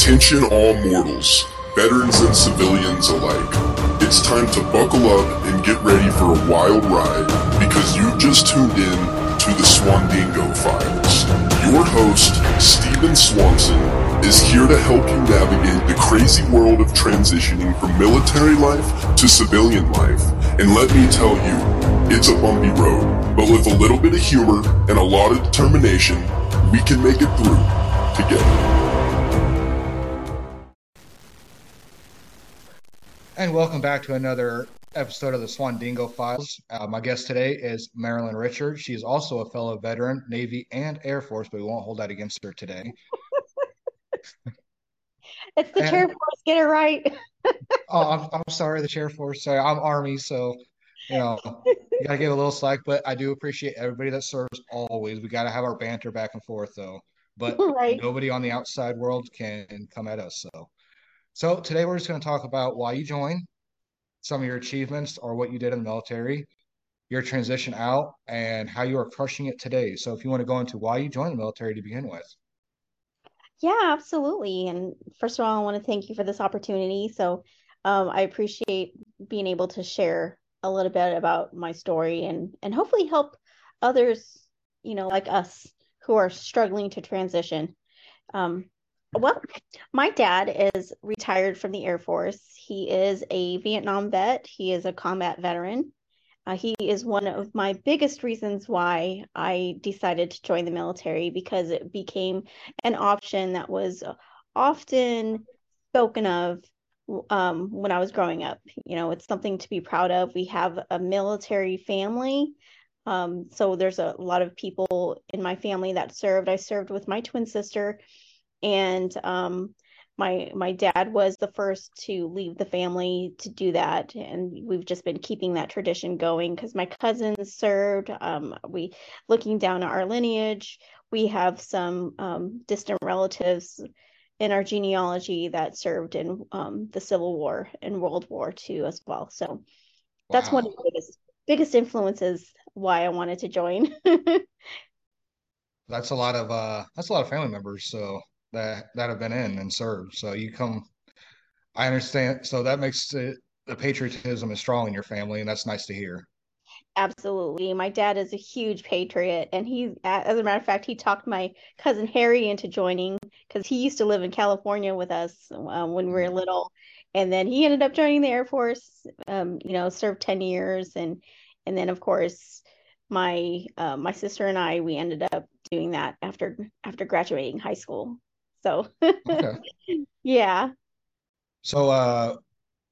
Attention all mortals, veterans and civilians alike. It's time to buckle up and get ready for a wild ride because you've just tuned in to the Swandingo Files. Your host, Stephen Swanson, is here to help you navigate the crazy world of transitioning from military life to civilian life. And let me tell you, it's a bumpy road, but with a little bit of humor and a lot of determination, we can make it through together. And welcome back to another episode of the Swandingo Files. Uh, my guest today is Marilyn Richard. She is also a fellow veteran, Navy and Air Force, but we won't hold that against her today. it's the and, Chair Force. Get it right. oh, I'm, I'm sorry, the Chair Force. Sorry, I'm Army, so you know you gotta give a little slack. But I do appreciate everybody that serves always. We gotta have our banter back and forth though. But right. nobody on the outside world can come at us. So so today we're just going to talk about why you joined, some of your achievements or what you did in the military, your transition out, and how you are crushing it today. So if you want to go into why you joined the military to begin with. Yeah, absolutely. And first of all, I want to thank you for this opportunity. So um, I appreciate being able to share a little bit about my story and and hopefully help others, you know, like us who are struggling to transition. Um, well, my dad is retired from the Air Force. He is a Vietnam vet, he is a combat veteran. Uh, he is one of my biggest reasons why I decided to join the military because it became an option that was often spoken of um, when I was growing up. You know, it's something to be proud of. We have a military family. Um, so there's a lot of people in my family that served. I served with my twin sister and um, my my dad was the first to leave the family to do that. And we've just been keeping that tradition going because my cousins served um, we looking down at our lineage we have some um, distant relatives in our genealogy that served in um, the civil war and world war ii as well. So wow. that's one of the biggest biggest influences why i wanted to join. That's a lot of uh that's a lot of family members so that that have been in and served. So you come, I understand. So that makes it the patriotism is strong in your family, and that's nice to hear. Absolutely. My dad is a huge patriot, and he, as a matter of fact, he talked my cousin Harry into joining because he used to live in California with us um, when we were mm-hmm. little, and then he ended up joining the Air Force. Um, you know, served ten years, and and then of course my uh, my sister and I we ended up doing that after after graduating high school. So okay. yeah. So uh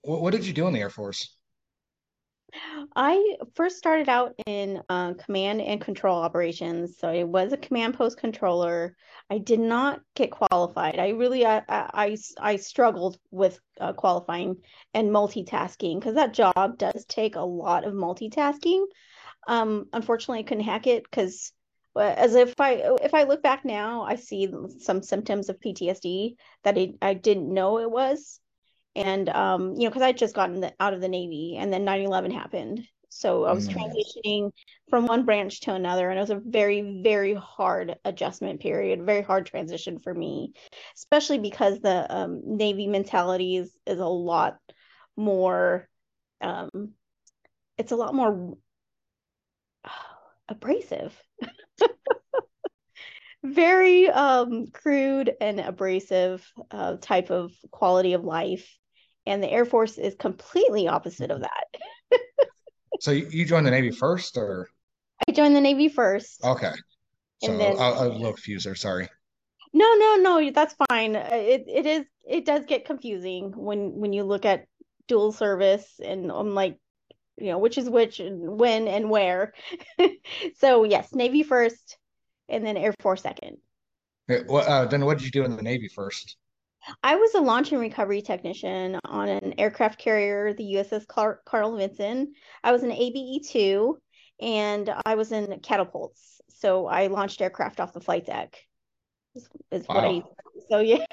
what, what did you do in the Air Force? I first started out in uh, command and control operations. So I was a command post controller. I did not get qualified. I really, I, I, I struggled with uh, qualifying and multitasking because that job does take a lot of multitasking. Um, unfortunately, I couldn't hack it because as if I if I look back now, I see some symptoms of PTSD that I, I didn't know it was, and um, you know, because I just gotten the, out of the Navy, and then 9/11 happened, so I was mm. transitioning from one branch to another, and it was a very very hard adjustment period, very hard transition for me, especially because the um, Navy mentality is is a lot more, um, it's a lot more abrasive very um, crude and abrasive uh, type of quality of life. And the Air Force is completely opposite of that. so you joined the Navy first, or? I joined the Navy first. Okay. So then, I, I was a little confused there. Sorry. No, no, no. That's fine. It it is. It does get confusing when when you look at dual service, and I'm like, you know, which is which, and when and where. so yes, Navy first, and then Air Force second. Well, uh, then what did you do in the Navy first? I was a launch and recovery technician on an aircraft carrier, the USS Car- Carl Vinson. I was an ABE two, and I was in catapults. So I launched aircraft off the flight deck. Is, is wow. what. So yeah.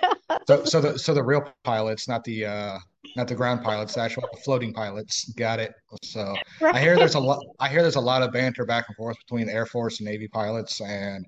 so so the so the real pilots, not the uh not the ground pilots, the actual floating pilots. Got it. So right. I hear there's a lot. I hear there's a lot of banter back and forth between Air Force and Navy pilots, and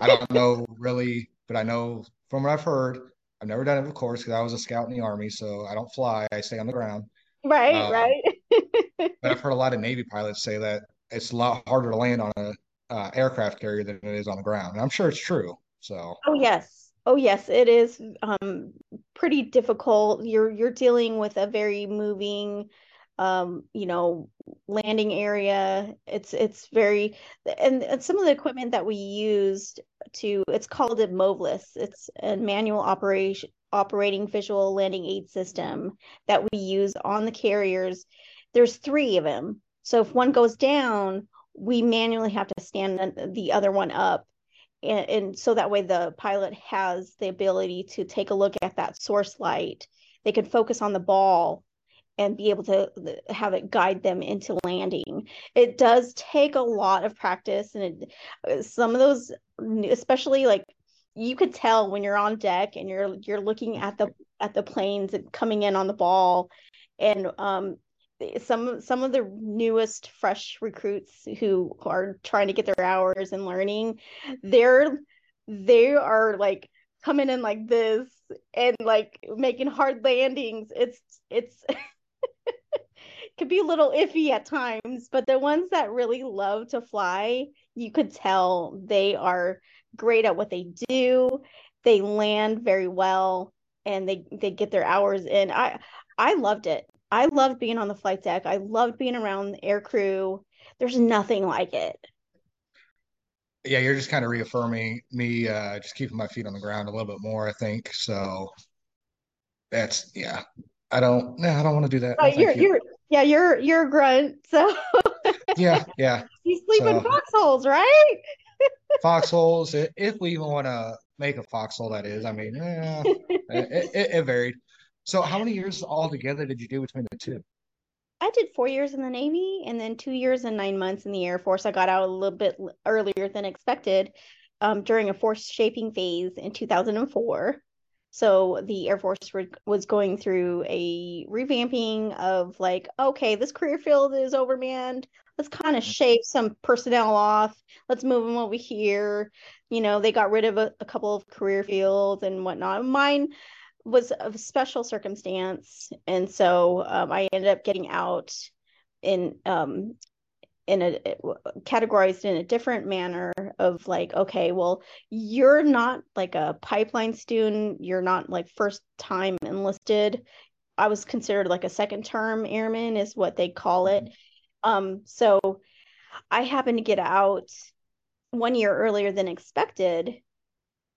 I don't know really, but I know from what I've heard, I've never done it, of course, because I was a scout in the army, so I don't fly. I stay on the ground. Right, um, right. but I've heard a lot of Navy pilots say that it's a lot harder to land on a uh, aircraft carrier than it is on the ground. And I'm sure it's true. So. Oh yes, oh yes, it is um, pretty difficult. You're you're dealing with a very moving, um, you know, landing area. It's it's very and, and some of the equipment that we used to it's called a MOVLAS. It's a manual operation operating visual landing aid system that we use on the carriers. There's three of them. So if one goes down, we manually have to stand the other one up. And, and so that way the pilot has the ability to take a look at that source light. They can focus on the ball and be able to have it guide them into landing. It does take a lot of practice, and it, some of those, especially like you could tell when you're on deck and you're you're looking at the at the planes coming in on the ball, and um, some some of the newest fresh recruits who are trying to get their hours and learning, they're they are like coming in like this and like making hard landings. It's it's could be a little iffy at times, but the ones that really love to fly, you could tell they are great at what they do. They land very well and they they get their hours in. I I loved it. I loved being on the flight deck. I loved being around the air crew. There's nothing like it. Yeah, you're just kind of reaffirming me uh just keeping my feet on the ground a little bit more, I think. So that's yeah. I don't yeah, I don't want to do that. no, you're you. you're yeah, you're you're a grunt. So yeah, yeah. You sleep so, in foxholes, right? foxholes. If we even want to make a foxhole, that is. I mean, eh, it, it, it varied. So, how many years altogether did you do between the two? I did four years in the Navy and then two years and nine months in the Air Force. I got out a little bit earlier than expected um, during a force shaping phase in 2004. So the Air Force re- was going through a revamping of like, okay, this career field is overmanned. Let's kind of shave some personnel off. Let's move them over here. You know, they got rid of a, a couple of career fields and whatnot. Mine was a special circumstance, and so um, I ended up getting out in um, in a categorized in a different manner of like okay well you're not like a pipeline student. You're not like first time enlisted. I was considered like a second term airman is what they call it. Mm-hmm. um so i happened to get out one year earlier than expected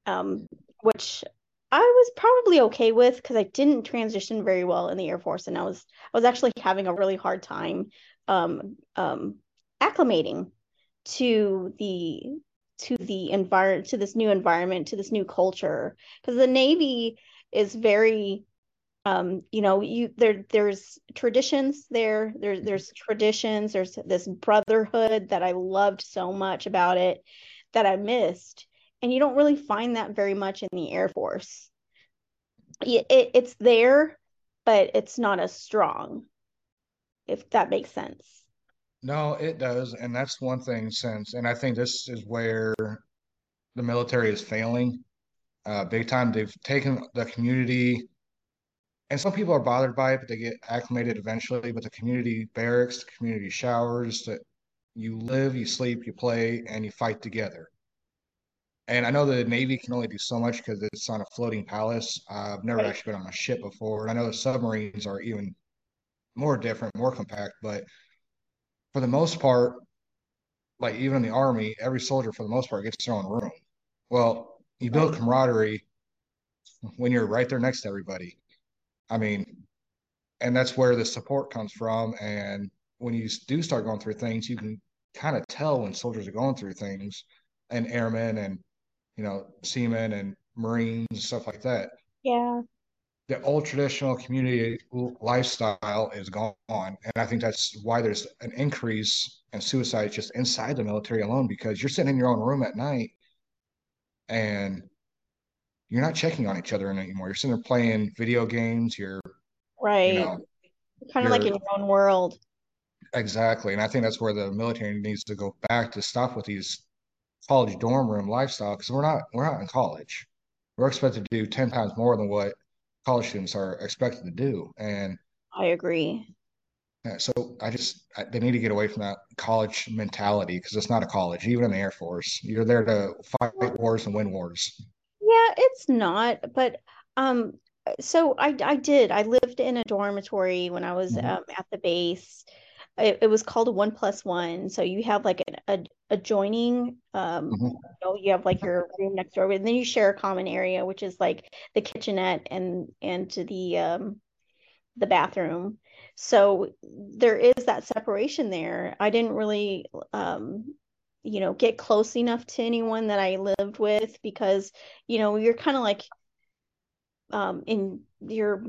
um which I was probably okay with because I didn't transition very well in the Air Force, and I was I was actually having a really hard time um, um, acclimating to the to the environment to this new environment to this new culture because the navy is very um you know you there there's traditions there there mm-hmm. there's traditions there's this brotherhood that i loved so much about it that i missed and you don't really find that very much in the air force it, it, it's there but it's not as strong if that makes sense no, it does. And that's one thing since, and I think this is where the military is failing uh, big time. They've taken the community, and some people are bothered by it, but they get acclimated eventually. But the community barracks, the community showers, that you live, you sleep, you play, and you fight together. And I know the Navy can only do so much because it's on a floating palace. I've never right. actually been on a ship before. And I know the submarines are even more different, more compact, but for the most part, like even in the army, every soldier for the most part gets their own room. Well, you build camaraderie when you're right there next to everybody. I mean, and that's where the support comes from. And when you do start going through things, you can kind of tell when soldiers are going through things, and airmen and you know seamen and marines and stuff like that. Yeah the old traditional community lifestyle is gone. And I think that's why there's an increase in suicide just inside the military alone because you're sitting in your own room at night and you're not checking on each other anymore. You're sitting there playing video games. You're right. You know, kind of like in your own world. Exactly. And I think that's where the military needs to go back to stop with these college dorm room lifestyle because we're not we're not in college we're expected to do 10 times more than what college students are expected to do. And I agree. Yeah, so I just I, they need to get away from that college mentality because it's not a college. Even in the Air Force, you're there to fight wars and win wars. Yeah, it's not. But um, so I I did. I lived in a dormitory when I was mm-hmm. um, at the base. It, it, was called a one plus one. So you have like an a, adjoining. Um, mm-hmm. you know, you have like your room next door, and then you share a common area, which is like the kitchenette and and to the um the bathroom so there is that separation there i didn't really um you know get close enough to anyone that i lived with because you know you're kind of like um in your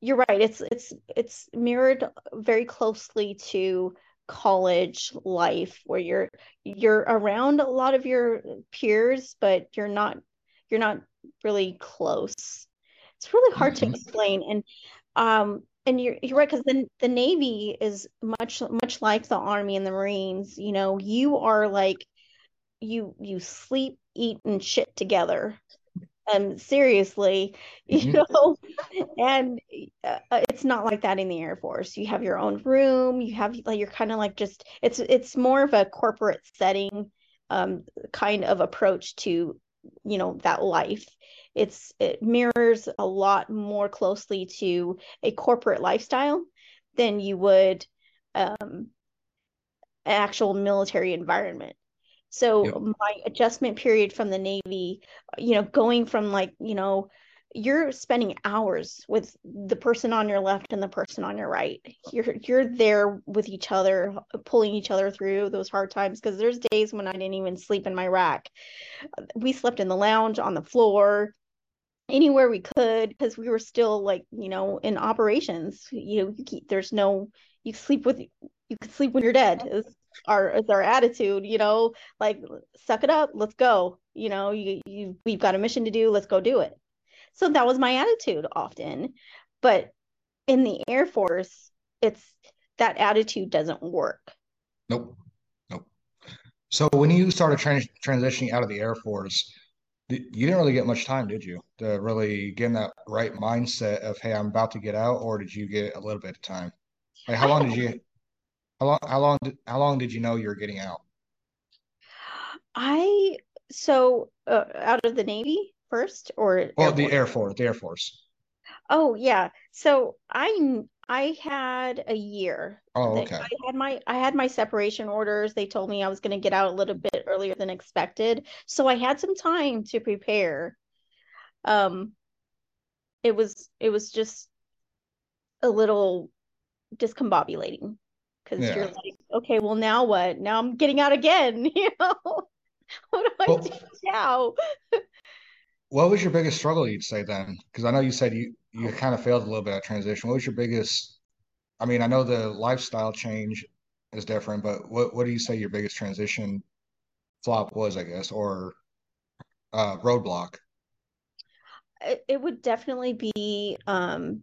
you're right it's it's it's mirrored very closely to college life where you're you're around a lot of your peers but you're not you're not really close it's really hard mm-hmm. to explain and um and you're you're right because the the Navy is much much like the Army and the Marines. You know, you are like you you sleep, eat, and shit together. Um, seriously, mm-hmm. you know, and uh, it's not like that in the Air Force. You have your own room. You have like you're kind of like just it's it's more of a corporate setting, um, kind of approach to you know that life it's it mirrors a lot more closely to a corporate lifestyle than you would um, an actual military environment. So yep. my adjustment period from the Navy, you know, going from like, you know, you're spending hours with the person on your left and the person on your right. You're you're there with each other, pulling each other through those hard times because there's days when I didn't even sleep in my rack. We slept in the lounge on the floor anywhere we could because we were still like you know in operations you know you keep, there's no you sleep with you can sleep when you're dead is our is our attitude you know like suck it up let's go. You know you, you we've got a mission to do let's go do it. So that was my attitude often. But in the air force it's that attitude doesn't work. Nope. Nope. So when you started trans- transitioning out of the air force you didn't really get much time, did you, to really get in that right mindset of, hey, I'm about to get out, or did you get a little bit of time? Like, how long did you, how long, how long, did, how long did you know you were getting out? I so uh, out of the Navy first, or well, Air the Air Force, the Air Force. Oh yeah, so I I had a year. Oh, okay. I had my I had my separation orders. They told me I was going to get out a little bit earlier than expected, so I had some time to prepare. Um, it was it was just a little discombobulating because yeah. you're like, okay, well now what? Now I'm getting out again. You know, what do I well, do now? what was your biggest struggle? You'd say then, because I know you said you you kind of failed a little bit at transition. What was your biggest? I mean, I know the lifestyle change is different, but what what do you say your biggest transition flop was? I guess or uh, roadblock. It, it would definitely be um,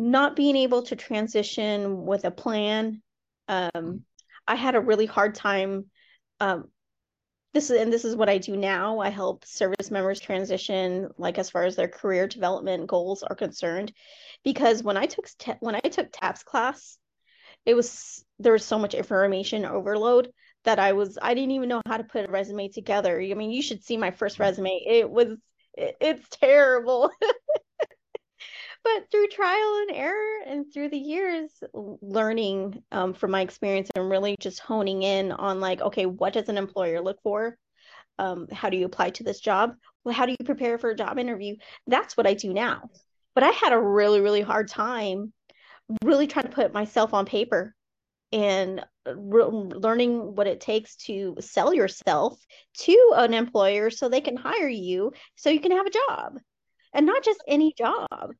not being able to transition with a plan. Um, I had a really hard time um, this is and this is what I do now. I help service members transition, like as far as their career development goals are concerned, because when I took when I took TAPS class, it was there was so much information overload that I was I didn't even know how to put a resume together. I mean, you should see my first resume. It was it, it's terrible. but through trial and error and through the years learning um, from my experience and really just honing in on like okay what does an employer look for? Um, how do you apply to this job? Well how do you prepare for a job interview? That's what i do now. But i had a really really hard time really trying to put myself on paper and re- learning what it takes to sell yourself to an employer so they can hire you so you can have a job. And not just any job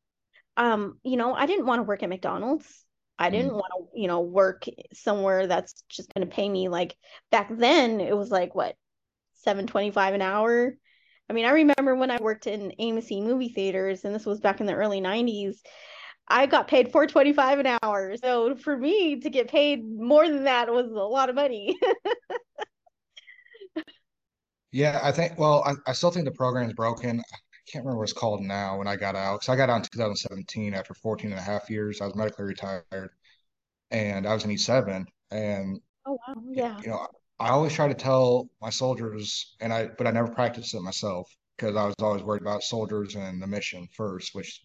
um, you know, I didn't want to work at McDonald's. I didn't mm. want to, you know, work somewhere that's just going to pay me like back then it was like what 725 an hour. I mean, I remember when I worked in AMC movie theaters and this was back in the early 90s. I got paid 425 an hour. So for me to get paid more than that was a lot of money. Yeah, I think. Well, I, I still think the program is broken. I can't remember what it's called now when I got out. Because I got out in 2017 after 14 and a half years. I was medically retired, and I was in E7. And oh wow, yeah. You know, I always try to tell my soldiers, and I but I never practiced it myself because I was always worried about soldiers and the mission first. Which,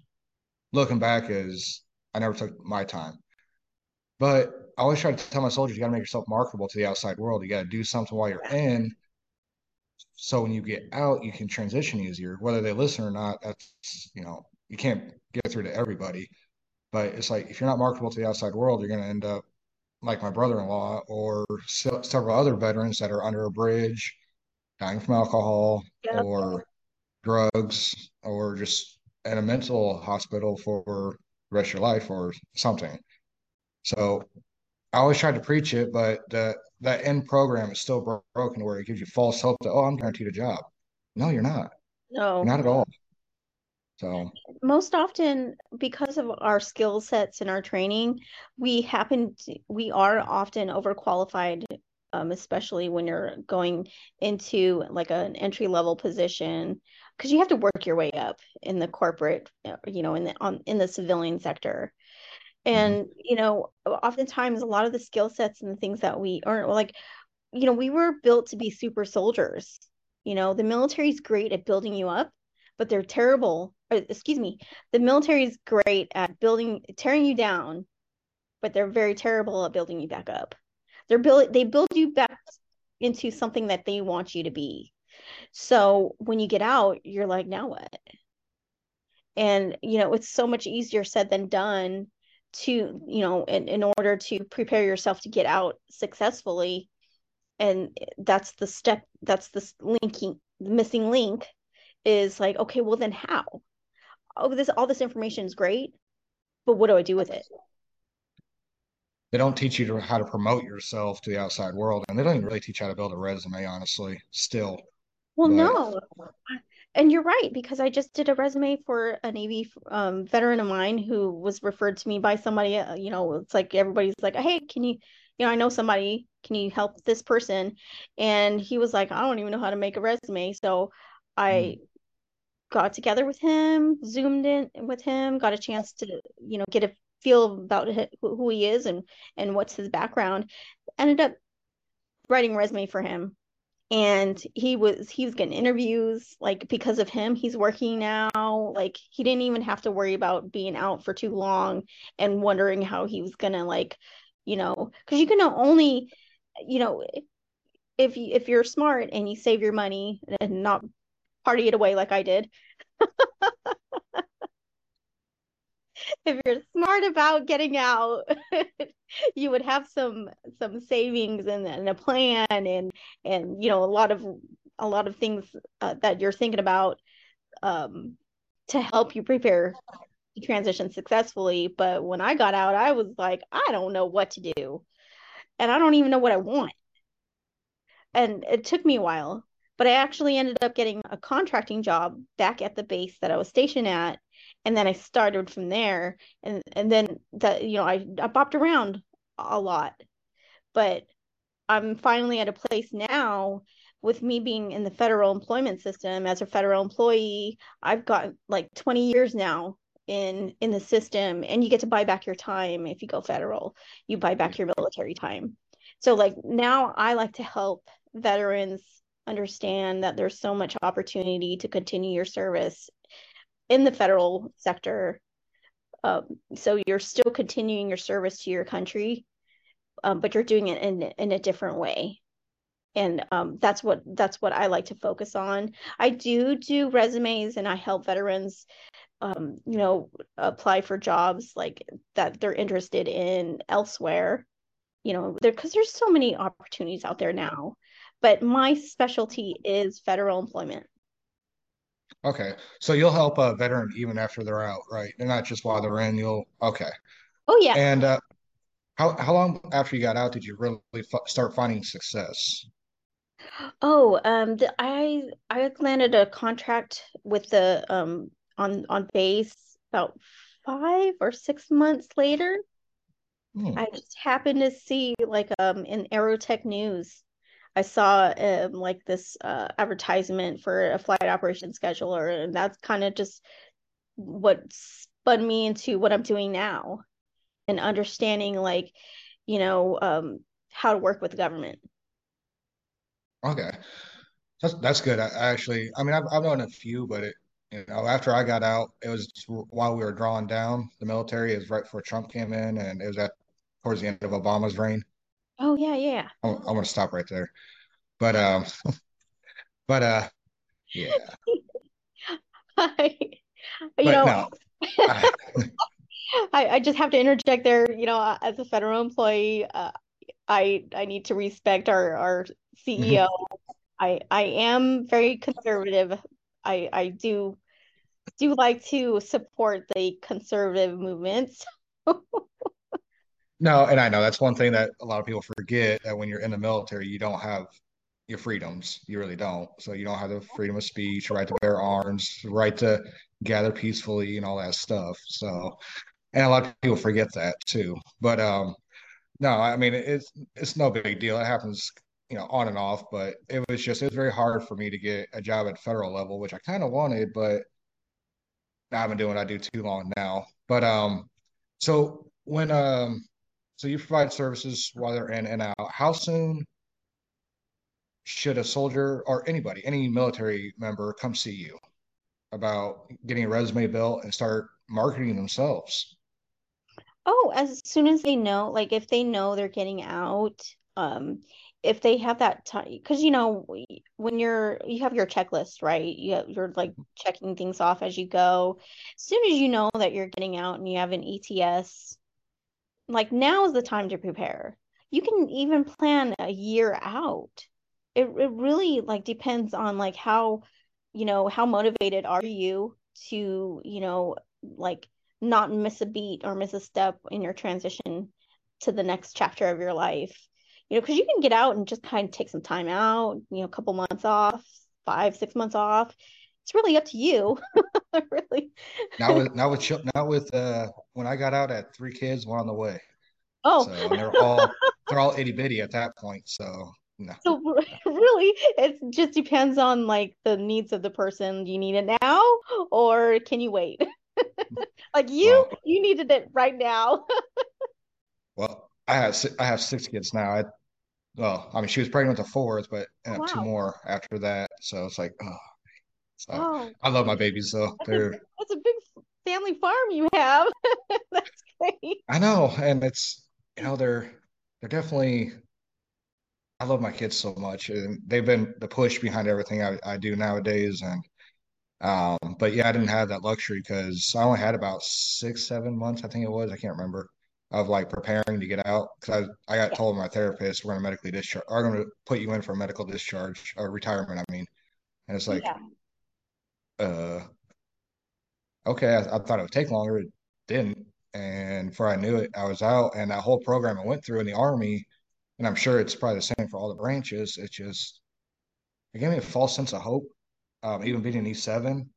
looking back, is I never took my time. But I always try to tell my soldiers, you got to make yourself marketable to the outside world. You got to do something while you're in so when you get out, you can transition easier. Whether they listen or not, that's you know you can't get through to everybody. But it's like if you're not marketable to the outside world, you're going to end up like my brother-in-law or se- several other veterans that are under a bridge, dying from alcohol yep. or drugs, or just in a mental hospital for the rest of your life or something. So I always try to preach it, but the that end program is still broken where it gives you false hope that oh I'm guaranteed a job. No, you're not. No, you're not at all. So most often because of our skill sets and our training, we happen to, we are often overqualified, um, especially when you're going into like an entry level position because you have to work your way up in the corporate, uh, you know, in the on in the civilian sector. Mm-hmm. and you know oftentimes a lot of the skill sets and the things that we earn like you know we were built to be super soldiers. You know the military is great at building you up but they're terrible or, excuse me the military is great at building tearing you down but they're very terrible at building you back up. They're build they build you back into something that they want you to be. So when you get out you're like now what? And you know it's so much easier said than done to you know in, in order to prepare yourself to get out successfully. And that's the step that's the linking the missing link is like okay well then how? Oh this all this information is great but what do i do with it? They don't teach you to, how to promote yourself to the outside world and they don't even really teach you how to build a resume honestly still. Well but... no and you're right because I just did a resume for a Navy um, veteran of mine who was referred to me by somebody. Uh, you know, it's like everybody's like, "Hey, can you, you know, I know somebody. Can you help this person?" And he was like, "I don't even know how to make a resume." So I mm. got together with him, zoomed in with him, got a chance to, you know, get a feel about who he is and and what's his background. Ended up writing resume for him and he was he was getting interviews like because of him he's working now. Like he didn't even have to worry about being out for too long and wondering how he was gonna like you know because you can only you know if you if you're smart and you save your money and not party it away like i did if you're smart about getting out you would have some some savings and, and, a plan and and you know a lot of a lot of things uh, that you're thinking about um, to help you prepare to transition successfully. But when i got out i was like i don't know what to do and i don't even know what i want. And it took me a while but i actually ended up getting a contracting job back at the base that i was stationed at and then I started from there. And and then that you know I, I bopped around a lot. But I'm finally at a place now with me being in the federal employment system as a federal employee. I've got like 20 years now in in the system and you get to buy back your time if you go federal. You buy back your military time. So like now I like to help veterans understand that there's so much opportunity to continue your service in the federal sector. Um, so you're still continuing your service to your country, um, but you're doing it in in a different way. And um, that's what that's what I like to focus on. I do do resumes, and I help veterans, um, you know, apply for jobs like that they're interested in elsewhere. You know, there because there's so many opportunities out there now. But my specialty is federal employment. Okay, so you'll help a veteran even after they're out, right? And not just while they're in. You'll okay. Oh yeah. And uh, how how long after you got out did you really f- start finding success? Oh, um, the, I I landed a contract with the um on on base about five or six months later. Hmm. I just happened to see like um in Aerotech News I saw um, like this uh, advertisement for a flight operation scheduler, and that's kind of just what spun me into what I'm doing now, and understanding like, you know, um, how to work with the government. Okay, that's that's good. I, I actually, I mean, I've I've known a few, but it, you know, after I got out, it was while we were drawing down the military. Is right before Trump came in, and it was at towards the end of Obama's reign. Oh yeah, yeah. I, I want to stop right there, but um, but uh, yeah. I, you but know, no. I, I just have to interject there. You know, as a federal employee, uh, I I need to respect our our CEO. I I am very conservative. I I do do like to support the conservative movements. No, and I know that's one thing that a lot of people forget that when you're in the military, you don't have your freedoms. You really don't. So you don't have the freedom of speech, right to bear arms, right to gather peacefully, and all that stuff. So, and a lot of people forget that too. But um, no, I mean it's it's no big deal. It happens, you know, on and off. But it was just it was very hard for me to get a job at federal level, which I kind of wanted, but I've been doing what I do too long now. But um, so when um, so you provide services while they're in and out. How soon should a soldier or anybody, any military member, come see you about getting a resume built and start marketing themselves? Oh, as soon as they know, like if they know they're getting out, um, if they have that time, because you know when you're you have your checklist, right? You have, you're like checking things off as you go. As soon as you know that you're getting out and you have an ETS, like now is the time to prepare. You can even plan a year out. It it really like depends on like how, you know, how motivated are you to, you know, like not miss a beat or miss a step in your transition to the next chapter of your life you know because you can get out and just kind of take some time out you know a couple months off five six months off it's really up to you really now with now with now with uh when i got out at three kids one on the way oh so they're all they're all itty-bitty at that point so no. So really, it just depends on like the needs of the person. Do you need it now, or can you wait? like you, well, you needed it right now. well, I have I have six kids now. I, well, I mean, she was pregnant with the fourth, but oh, wow. two more after that. So it's like, oh, so oh. I love my babies. So that's they're a, that's a big family farm you have. that's great. I know, and it's you know they're they're definitely. I love my kids so much, and they've been the push behind everything I, I do nowadays, and um, but yeah, I didn't have that luxury because I only had about six, seven months, I think it was. I can't remember of like preparing to get out because I, I got told my therapist we're going to medically discharge, are going to put you in for a medical discharge or retirement. I mean, and it's like, yeah. Uh, okay, I, I, thought it would take longer. It didn't. And before I knew it, I was out. And that whole program I went through in the Army, and I'm sure it's probably the same for all the branches, it just, it gave me a false sense of hope um, even being an E7.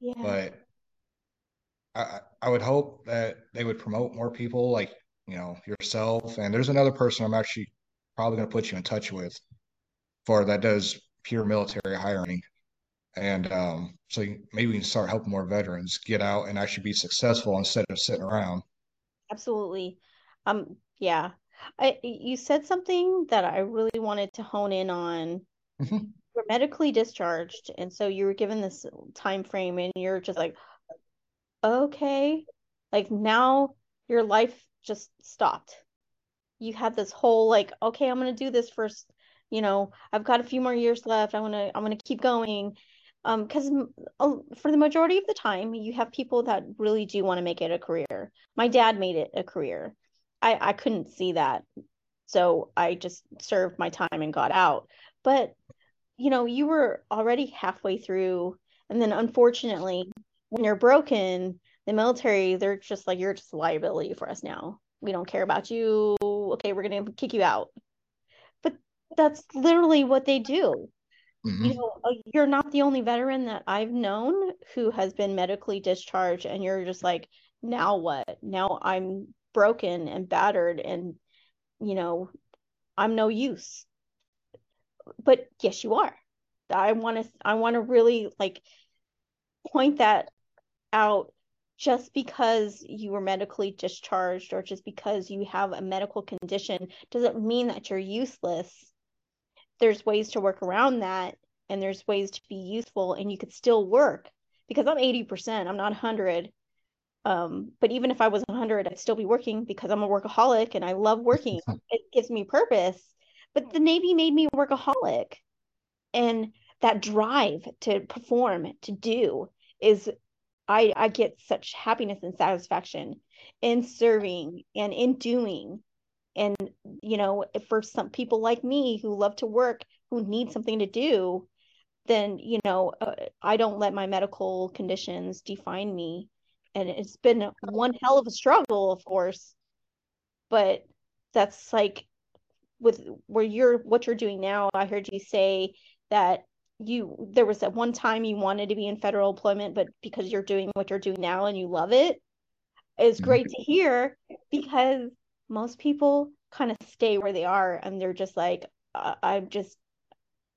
Yeah. But I, I would hope that they would promote more people like, you know, yourself. And there's another person I'm actually probably going to put you in touch with for that does pure military hiring. And um, so maybe we can start helping more veterans get out and actually be successful instead of sitting around. Absolutely. Um, yeah. I, you said something that I really wanted to hone in on. Mm-hmm were medically discharged and so you were given this time frame and you're just like okay like now your life just stopped you had this whole like okay i'm going to do this first you know i've got a few more years left i want to i'm going to keep going um because for the majority of the time you have people that really do want to make it a career my dad made it a career i i couldn't see that so i just served my time and got out but you know, you were already halfway through. And then unfortunately, when you're broken, the military, they're just like, you're just a liability for us now. We don't care about you. Okay, we're to kick you out. But that's literally what they do. Mm-hmm. You know, uh, you're not the only veteran that I've known who has been medically discharged, and you're just like, now what? Now I'm broken and battered, and, you know, I'm no use but yes, you are. I want to I want to really like point that out just because you were medically discharged or just because you have a medical condition doesn't mean that you're useless. There's ways to work around that and there's ways to be useful and you could still work because I'm 80%, I'm not 100. Um, but even if I was 100, I'd still be working because I'm a workaholic and I love working. it gives me purpose. But the Navy made me a workaholic. And that drive to perform, to do is I, I get such happiness and satisfaction in serving and in doing. And, you know, for some people like me who love to work, who need something to do, then, you know, uh, I don't let my medical conditions define me. And it's been one hell of a struggle, of course. But that's like with where you're what you're doing now. I heard you say that you there was at one time you wanted to be in federal employment but because you're doing what you're doing now and you love it it's mm-hmm. great to hear because most people kind of stay where they are and they're just like i'm just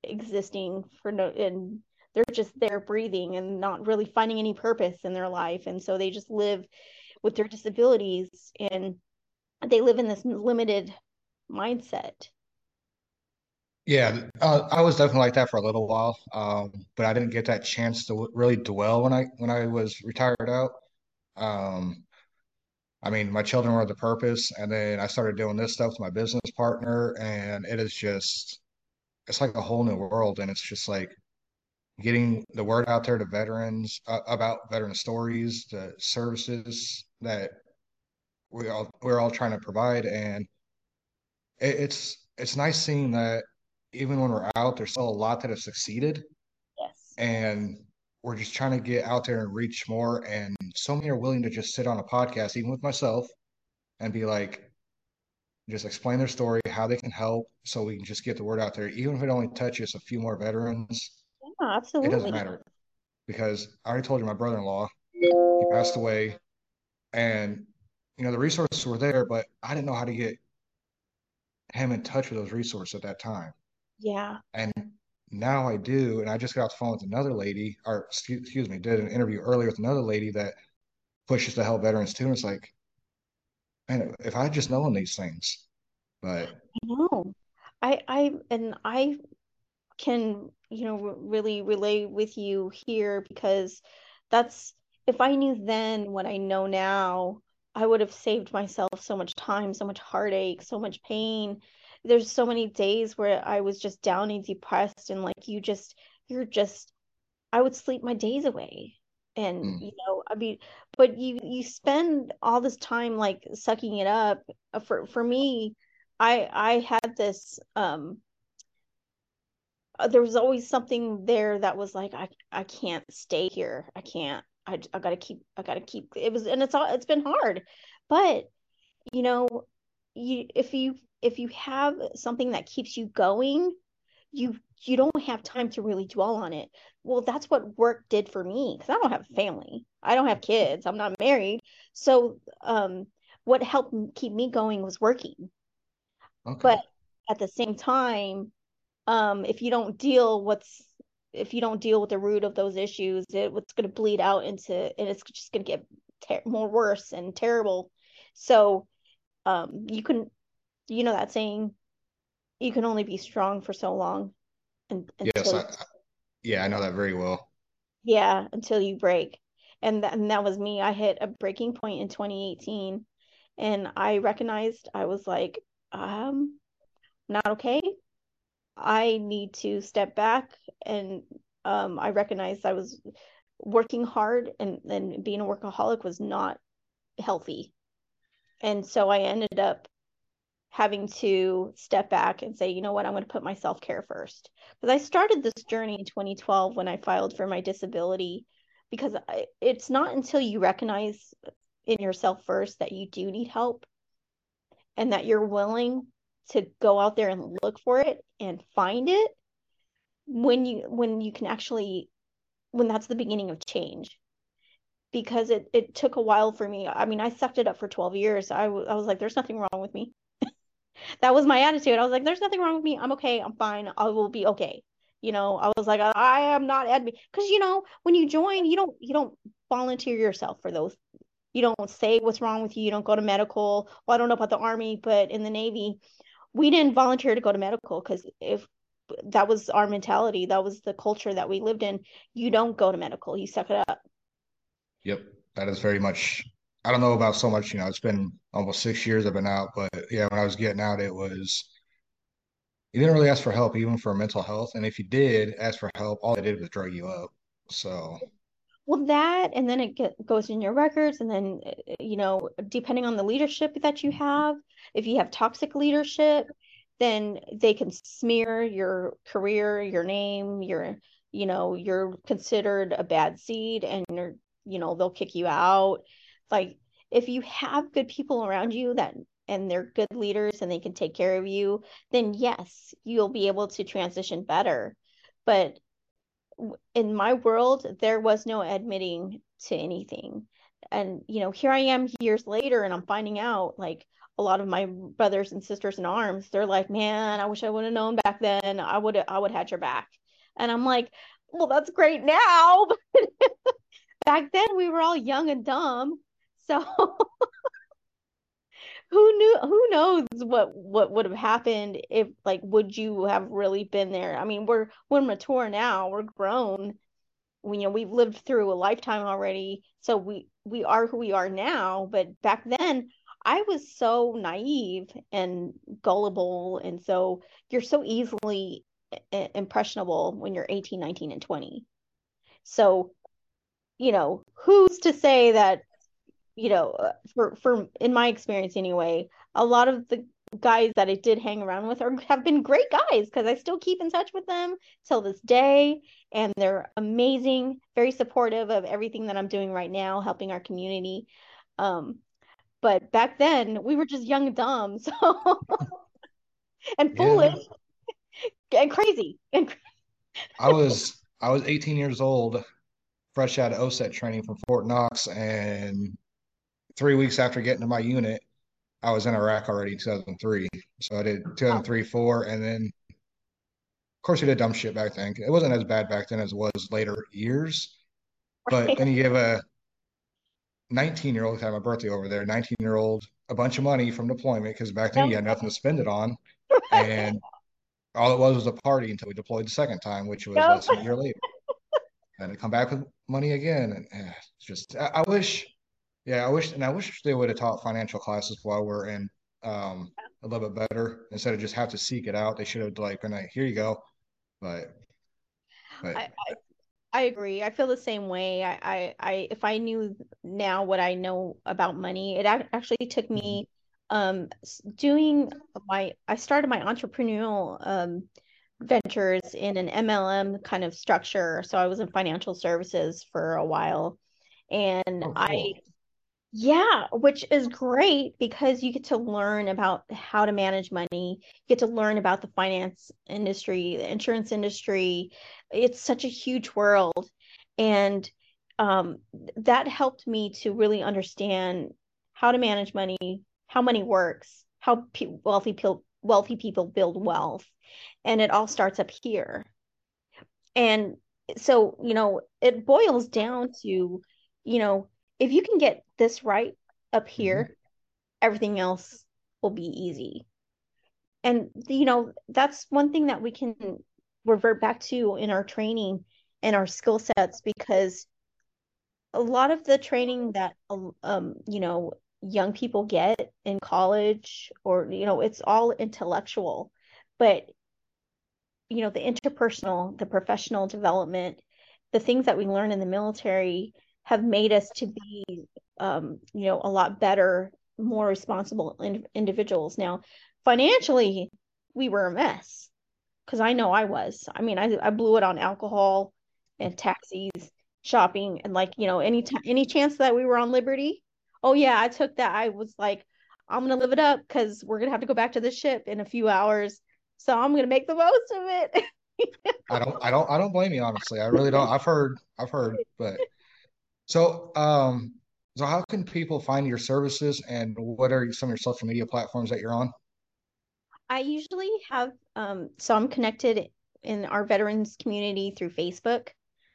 existing for no and they're just there breathing and not really finding any purpose in their life and so they just live with their disabilities and they live in this limited mindset yeah, uh, I was definitely like that for a little while, um, but I didn't get that chance to really dwell when I when I was retired out. Um, I mean, my children were the purpose, and then I started doing this stuff with my business partner, and it is just it's like a whole new world, and it's just like getting the word out there to veterans uh, about veteran stories, the services that we all we're all trying to provide, and it, it's it's nice seeing that even when we're out, there's still a lot that have succeeded. Yes. And we're just trying to get out there and reach more. And so many are willing to just sit on a podcast, even with myself, and be like, just explain their story, how they can help, so we can just get the word out there. Even if it only touches a few more veterans, yeah, absolutely. It doesn't matter because I already told you my brother-in-law he passed away, and you know the resources were there, but I didn't know how to get him in touch with those resources at that time. Yeah. And now I do. And I just got off the phone with another lady, or excuse, excuse me, did an interview earlier with another lady that pushes to help veterans too. And it's like, man, if I just known these things, but I know, I, I, and I can, you know, really relate with you here because that's, if I knew then what I know now, I would have saved myself so much time, so much heartache, so much pain there's so many days where I was just down and depressed and like you just you're just I would sleep my days away and mm. you know I mean but you you spend all this time like sucking it up. Uh, for for me I I had this um uh, there was always something there that was like I I can't stay here. I can't. I I got to keep I got to keep it was and it's all it's been hard. But you know you if you if you have something that keeps you going you you don't have time to really dwell on it. Well that's what work did for me because i don't have a family. I don't have kids. I'm not married. So um what helped keep me going was working. Okay. but at the same time um if you don't deal what's if you don't deal with the root of those issues it, it's going to bleed out into and it's just going to get ter- more worse and terrible. So um you can you know that saying you can only be strong for so long and yes I, yeah i know that very well. Yeah until you break. And, th- and that was me. I hit a breaking point in 2018 and i recognized i was like um not okay. I need to step back and um i recognized i was working hard and then being a workaholic was not healthy. And so i ended up having to step back and say, you know what, I'm going to put my self care first. Because I started this journey in 2012 when I filed for my disability, because it's not until you recognize in yourself first that you do need help and that you're willing to go out there and look for it and find it when you when you can actually when that's the beginning of change. Because it, it took a while for me. I mean i sucked it up for 12 years. I, w- I was like there's nothing wrong with me that was my attitude. I was like, there's nothing wrong with me. I'm okay. I'm fine. I will be okay. You know, I was like, I am not admin because you know when you join, you don't you don't volunteer yourself for those. You don't say what's wrong with you. You don't go to medical. Well, I don't know about the army, but in the Navy, we didn't volunteer to go to medical because if that was our mentality, that was the culture that we lived in. You don't go to medical. You suck it up. Yep, that is very much I don't know about so much, you know, it's been almost six years I've been out, but yeah, when I was getting out, it was you didn't really ask for help, even for mental health. And if you did ask for help, all they did was drag you up. So, well, that, and then it get, goes in your records, and then you know, depending on the leadership that you have, if you have toxic leadership, then they can smear your career, your name, your, you know, you're considered a bad seed, and you're, you know, they'll kick you out like if you have good people around you that and they're good leaders and they can take care of you, then yes, you'll be able to transition better. But in my world, there was no admitting to anything. And, you know, here I am years later and I'm finding out like a lot of my brothers and sisters in arms, they're like, man, I wish I would have known back then. I would I would have had your back. And I'm like, well, that's great now. But back then we were all young and dumb so who knew who knows what what would have happened if like would you have really been there? I mean, we're we're mature now, we're grown. We, you know, we've lived through a lifetime already. So we we are who we are now, but back then I was so naive and gullible and so you're so easily impressionable when you're 18, 19 and 20. So, you know, who's to say that you know, uh, for for in my experience anyway, a lot of the guys that I did hang around with are have been great guys because I still keep in touch with them till this day, and they're amazing, very supportive of everything that I'm doing right now, helping our community. Um, but back then we were just young and dumb, so and foolish yeah. and crazy. And I was I was 18 years old, fresh out of OSUT training from Fort Knox, and three weeks after getting to my unit, I was in Iraq already in 2003. So I did 2003, four, and then of course we did dumb shit back then. It wasn't as bad back then as it was later years. But then you give a 19 year old, had my birthday over there, 19 year old, a bunch of money from deployment because back then you had nothing to spend it on. And all it was was a party until we deployed the second time, which was less than a year later. And to come back with money again. And eh, it's just, I, I wish yeah, I wish, and I wish they would have taught financial classes while we're in um, a little bit better instead of just have to seek it out. They should have like been like, here you go. But, but. I, I, I agree. I feel the same way. I, I, I, if I knew now what I know about money, it actually took me um doing my I started my entrepreneurial um ventures in an MLM kind of structure. So I was in financial services for a while and oh, cool. I yeah, which is great because you get to learn about how to manage money, you get to learn about the finance industry, the insurance industry. It's such a huge world. And um, that helped me to really understand how to manage money, how money works, how pe- wealthy, pe- wealthy people build wealth. And it all starts up here. And so, you know, it boils down to, you know, if you can get this right up mm-hmm. here, mm-hmm. everything else will be easy. And you know, that's one thing that we can revert back to in our training and our skill sets because a lot of the training that um you know young people get in college or you know it's all intellectual but you know the interpersonal the professional development the things that we learn in the military have made us to be um, you know a lot better more responsible in- individuals. Now financially we were a mess because i know i was. I mean I, I blew it on alcohol and taxis shopping and like you know any time any chance that we were on liberty oh yeah i took that. I was like i'm gonna live it up because we're gonna have to go back to the ship in a few hours. So i'm gonna make the most of it. I don't i don't i don't blame you honestly. I really don't. I've heard i've heard but so, um, so how can people find your services and what are some of your social media platforms that you're on? I usually have um so I'm connected in our veterans community through Facebook.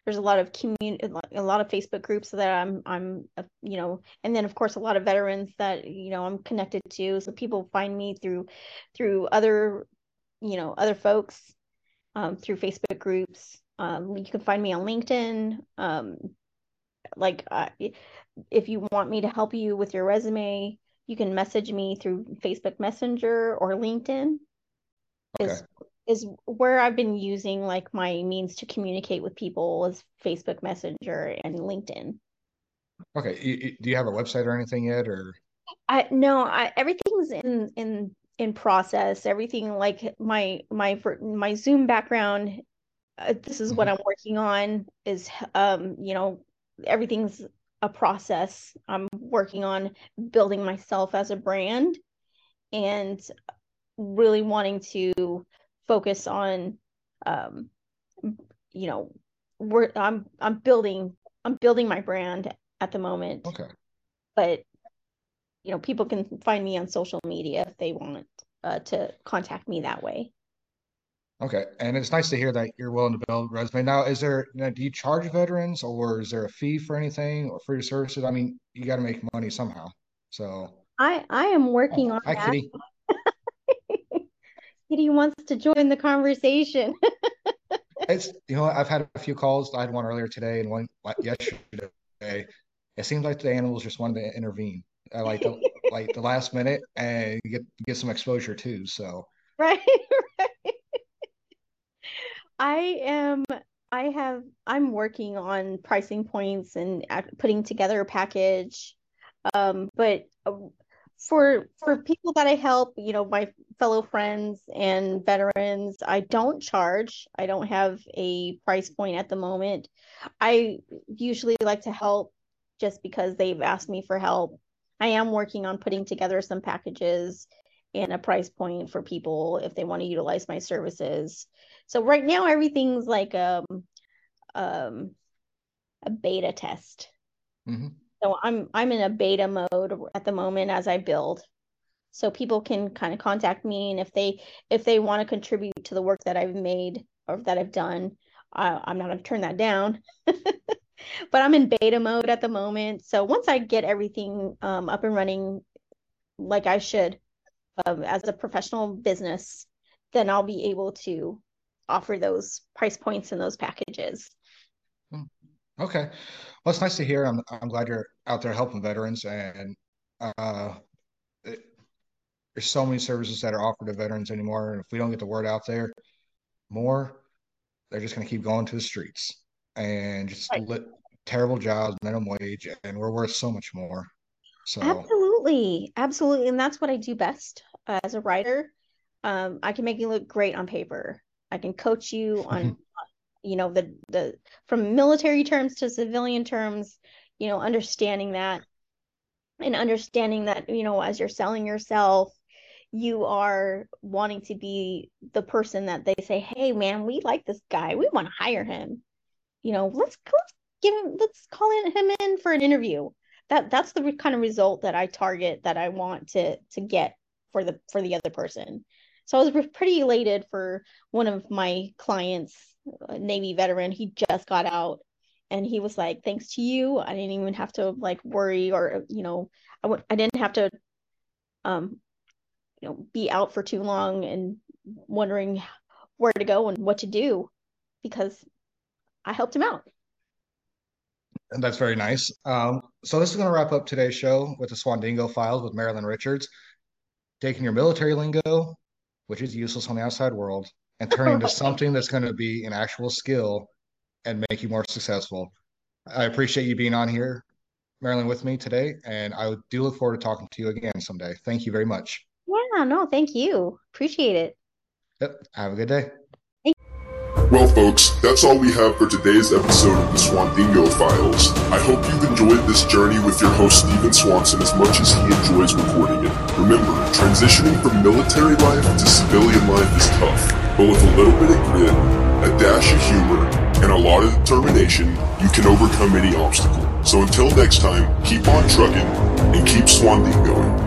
There's a lot of community, a lot of Facebook groups that I'm, I'm, uh, you know, and then of course a lot of veterans that you know I'm connected to. So people find me through, through other, you know, other folks, um, through Facebook groups. Um, you can find me on LinkedIn. Um, like uh, if you want me to help you with your resume, you can message me through Facebook Messenger or LinkedIn. Okay. Is is where I've been using like my means to communicate with people is Facebook Messenger and LinkedIn. Okay. Do you have a website or anything yet, or? I no. I everything's in in in process. Everything like my my my Zoom background. Uh, this is mm-hmm. what I'm working on. Is um you know everything's a process. I'm working on building myself as a brand and really wanting to focus on um you know we're I'm I'm building I'm building my brand at the moment. Okay. But you know, people can find me on social media if they want uh, to contact me that way. Okay, and it's nice to hear that you're willing to build resume. Now, is there you know, do you charge veterans, or is there a fee for anything, or for your services? I mean, you got to make money somehow. So I I am working oh, on hi, that. Kitty. Kitty wants to join the conversation. it's you know I've had a few calls. I had one earlier today and one yesterday. It seems like the animals just wanted to intervene, uh, like the, like the last minute, and get get some exposure too. So right. I am. I have. I'm working on pricing points and putting together a package. Um, but uh, for for people that I help, you know, my fellow friends and veterans, I don't charge. I don't have a price point at the moment. I usually like to help just because they've asked me for help. I am working on putting together some packages and a price point for people if they want to utilize my services. So right now everything's like um um a beta test. Mm-hmm. So I'm I'm in a beta mode at the moment as I build. So people can kind of contact me and if they if they want to contribute to the work that I've made or that I've done, I, I'm not going to turn that down. but I'm in beta mode at the moment. So once I get everything um, up and running like I should um, as a professional business, then I'll be able to offer those price points and those packages. Hmm. Okay. Well, it's nice to hear. I'm I'm glad you're out there helping veterans, and uh, it, there's so many services that are offered to veterans anymore. And if we don't get the word out there more, they're just going to keep going to the streets and just right. lit, terrible jobs, minimum wage, and we're worth so much more. So absolutely, absolutely, and that's what I do best uh, as a writer. Um, I can make you look great on paper. I can coach you on you know the the from military terms to civilian terms you know understanding that and understanding that you know as you're selling yourself you are wanting to be the person that they say hey man we like this guy we want to hire him you know let's let's give him let's call in him in for an interview that that's the kind of result that i target that i want to to get for the for the other person so i was pretty elated for one of my clients Navy veteran. He just got out and he was like, thanks to you, I didn't even have to like worry or, you know, I w- I didn't have to, um, you know, be out for too long and wondering where to go and what to do because I helped him out. And that's very nice. Um, so this is going to wrap up today's show with the Swandingo files with Marilyn Richards, taking your military lingo, which is useless on the outside world, and turn into something that's going to be an actual skill and make you more successful. I appreciate you being on here, Marilyn, with me today, and I do look forward to talking to you again someday. Thank you very much. Yeah, no, thank you. Appreciate it. Yep. Have a good day. Well, folks, that's all we have for today's episode of the Swandingo Files. I hope you've enjoyed this journey with your host, Stephen Swanson, as much as he enjoys recording it. Remember, transitioning from military life to civilian life is tough but with a little bit of grit, a dash of humor, and a lot of determination, you can overcome any obstacle. So until next time, keep on trucking and keep Swanding going.